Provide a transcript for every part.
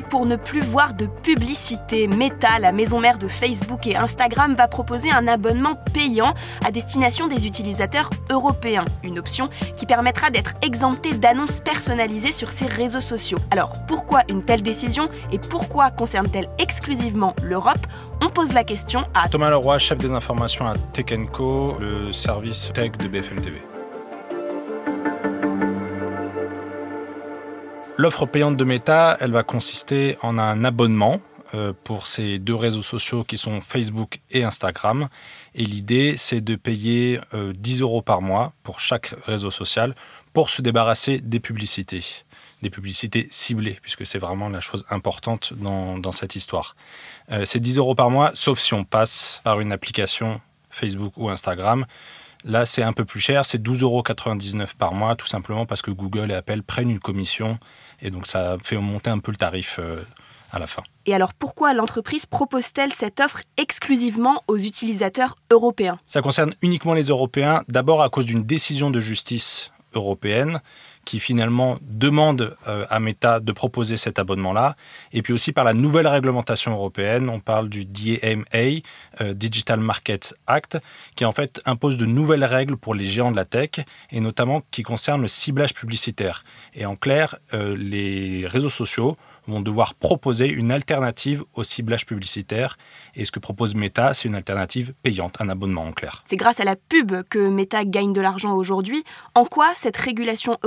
pour ne plus voir de publicité. Meta, la maison mère de Facebook et Instagram, va proposer un abonnement payant à destination des utilisateurs européens. Une option qui permettra d'être exempté d'annonces personnalisées sur ses réseaux sociaux. Alors, pourquoi une telle décision et pourquoi concerne-t-elle exclusivement l'Europe? On pose la question à Thomas Leroy, chef des informations à Tech Co, le service tech de BFM TV. L'offre payante de Meta, elle va consister en un abonnement euh, pour ces deux réseaux sociaux qui sont Facebook et Instagram. Et l'idée, c'est de payer 10 euh, euros par mois pour chaque réseau social pour se débarrasser des publicités, des publicités ciblées, puisque c'est vraiment la chose importante dans, cette histoire. Euh, c'est 10 euros par mois, sauf si on passe par une application Facebook ou Instagram. Là, c'est un peu plus cher, c'est 12,99 euros par mois, tout simplement parce que Google et Apple prennent une commission, et donc ça fait monter un peu le tarif à la fin. Et alors pourquoi l'entreprise propose-t-elle cette offre exclusivement aux utilisateurs européens? Ça concerne uniquement les Européens, d'abord à cause d'une décision de justice européenne qui finalement demande euh, à Meta de proposer cet abonnement-là, et puis aussi par la nouvelle réglementation européenne, on parle du DMA, euh, Digital Markets Act, qui en fait impose de nouvelles règles pour les géants de la tech, et notamment qui concernent le ciblage publicitaire. Et en clair, euh, les réseaux sociaux vont devoir proposer une alternative au ciblage publicitaire. Et ce que propose Meta, c'est une alternative payante, un abonnement en clair. C'est grâce à la pub que Meta gagne de l'argent aujourd'hui. En quoi cette régulation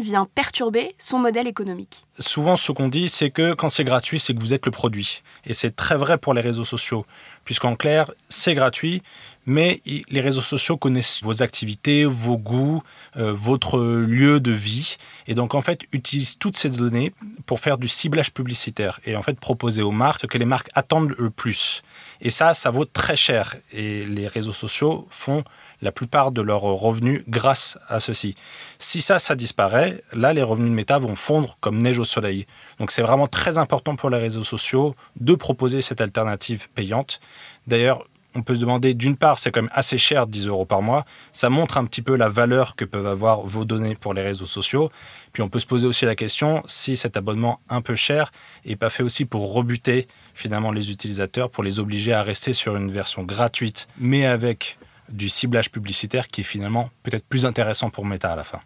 vient perturber son modèle économique Souvent, ce qu'on dit, c'est que quand c'est gratuit, c'est que vous êtes le produit. Et c'est très vrai pour les réseaux sociaux, puisqu'en clair, c'est gratuit, mais les réseaux sociaux connaissent vos activités, vos goûts, euh, votre lieu de vie, et donc en fait utilisent toutes ces données pour faire du ciblage publicitaire et en fait proposer aux marques ce que les marques attendent le plus. Et ça, ça vaut très cher, et les réseaux sociaux font la plupart de leurs revenus grâce à ceci. Si ça, ça disparaît, là, les revenus de Meta vont fondre comme neige au soleil. Donc c'est vraiment très important pour les réseaux sociaux de proposer cette alternative payante. D'ailleurs, on peut se demander, d'une part, c'est quand même assez cher, 10 euros par mois. Ça montre un petit peu la valeur que peuvent avoir vos données pour les réseaux sociaux. Puis on peut se poser aussi la question si cet abonnement un peu cher n'est pas fait aussi pour rebuter finalement les utilisateurs, pour les obliger à rester sur une version gratuite, mais avec du ciblage publicitaire qui est finalement peut-être plus intéressant pour Meta à la fin.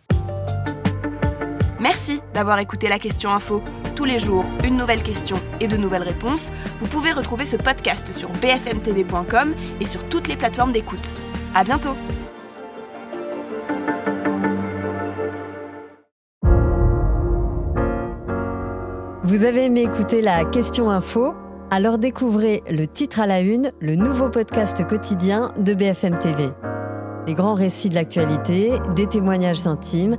Merci d'avoir écouté la question info. Tous les jours, une nouvelle question et de nouvelles réponses. Vous pouvez retrouver ce podcast sur bfmtv.com et sur toutes les plateformes d'écoute. À bientôt. Vous avez aimé écouter la question info? Alors découvrez le titre à la une, le nouveau podcast quotidien de BFM TV. Les grands récits de l'actualité, des témoignages intimes